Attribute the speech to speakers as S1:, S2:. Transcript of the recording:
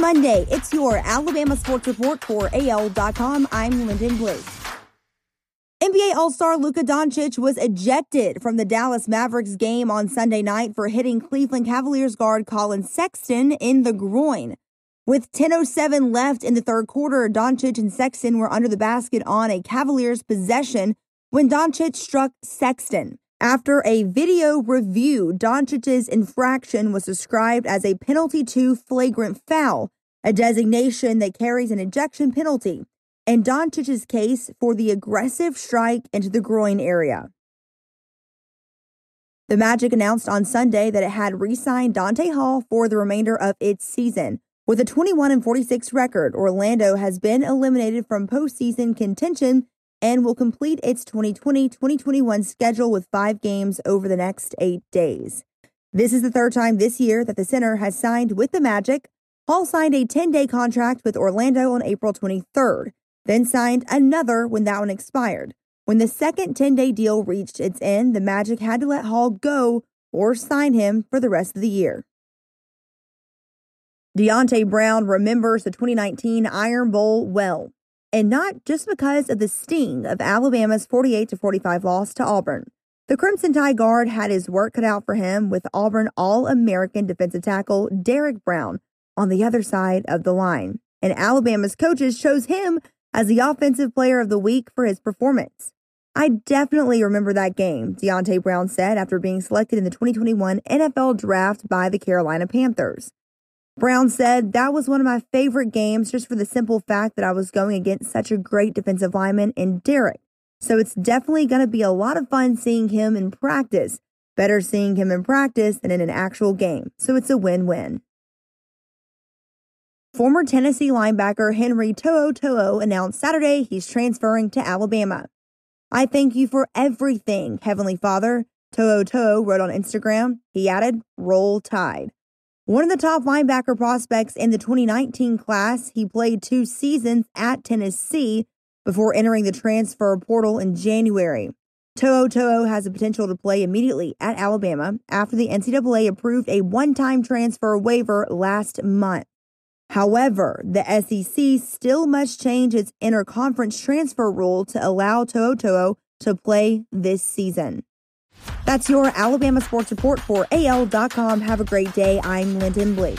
S1: Monday. It's your Alabama Sports Report for AL.com. I'm Lyndon Blake. NBA All Star Luka Doncic was ejected from the Dallas Mavericks game on Sunday night for hitting Cleveland Cavaliers guard Collin Sexton in the groin. With 10.07 left in the third quarter, Doncic and Sexton were under the basket on a Cavaliers possession when Doncic struck Sexton. After a video review, Doncic's infraction was described as a penalty to flagrant foul, a designation that carries an ejection penalty, and Doncic's case for the aggressive strike into the groin area. The Magic announced on Sunday that it had re-signed Donta Hall for the remainder of its season. With a 21 46 record, Orlando has been eliminated from postseason contention and will complete its 2020 2021 schedule with five games over the next eight days. This is the third time this year that the center has signed with the Magic. Hall signed a 10 day contract with Orlando on April 23rd, then signed another when that one expired. When the second 10 day deal reached its end, the Magic had to let Hall go or sign him for the rest of the year. Deonte Brown remembers the 2019 Iron Bowl well and not just because of the sting of Alabama's 48 45 loss to Auburn. The Crimson Tide guard had his work cut out for him with Auburn All American defensive tackle Derrick Brown on the other side of the line. And Alabama's coaches chose him as the offensive player of the week for his performance. I definitely remember that game, Deonte Brown said after being selected in the 2021 NFL draft by the Carolina Panthers. Brown said, That was one of my favorite games just for the simple fact that I was going against such a great defensive lineman in Derrick. So it's definitely going to be a lot of fun seeing him in practice. Better seeing him in practice than in an actual game. So it's a win win. Former Tennessee linebacker Henry To'oTo'o announced Saturday he's transferring to Alabama. I thank you for everything, Heavenly Father, To'oTo'o wrote on Instagram. He added, Roll Tide. One of the top linebacker prospects in the 2019 class, he played two seasons at Tennessee before entering the transfer portal in January. To'oTo'o has the potential to play immediately at Alabama after the NCAA approved a one time transfer waiver last month. However, the SEC still must change its intraconference transfer rule to allow To'oTo'o to play this season. That's your Alabama Sports Report for AL.com. Have a great day. I'm Lyndon Blake.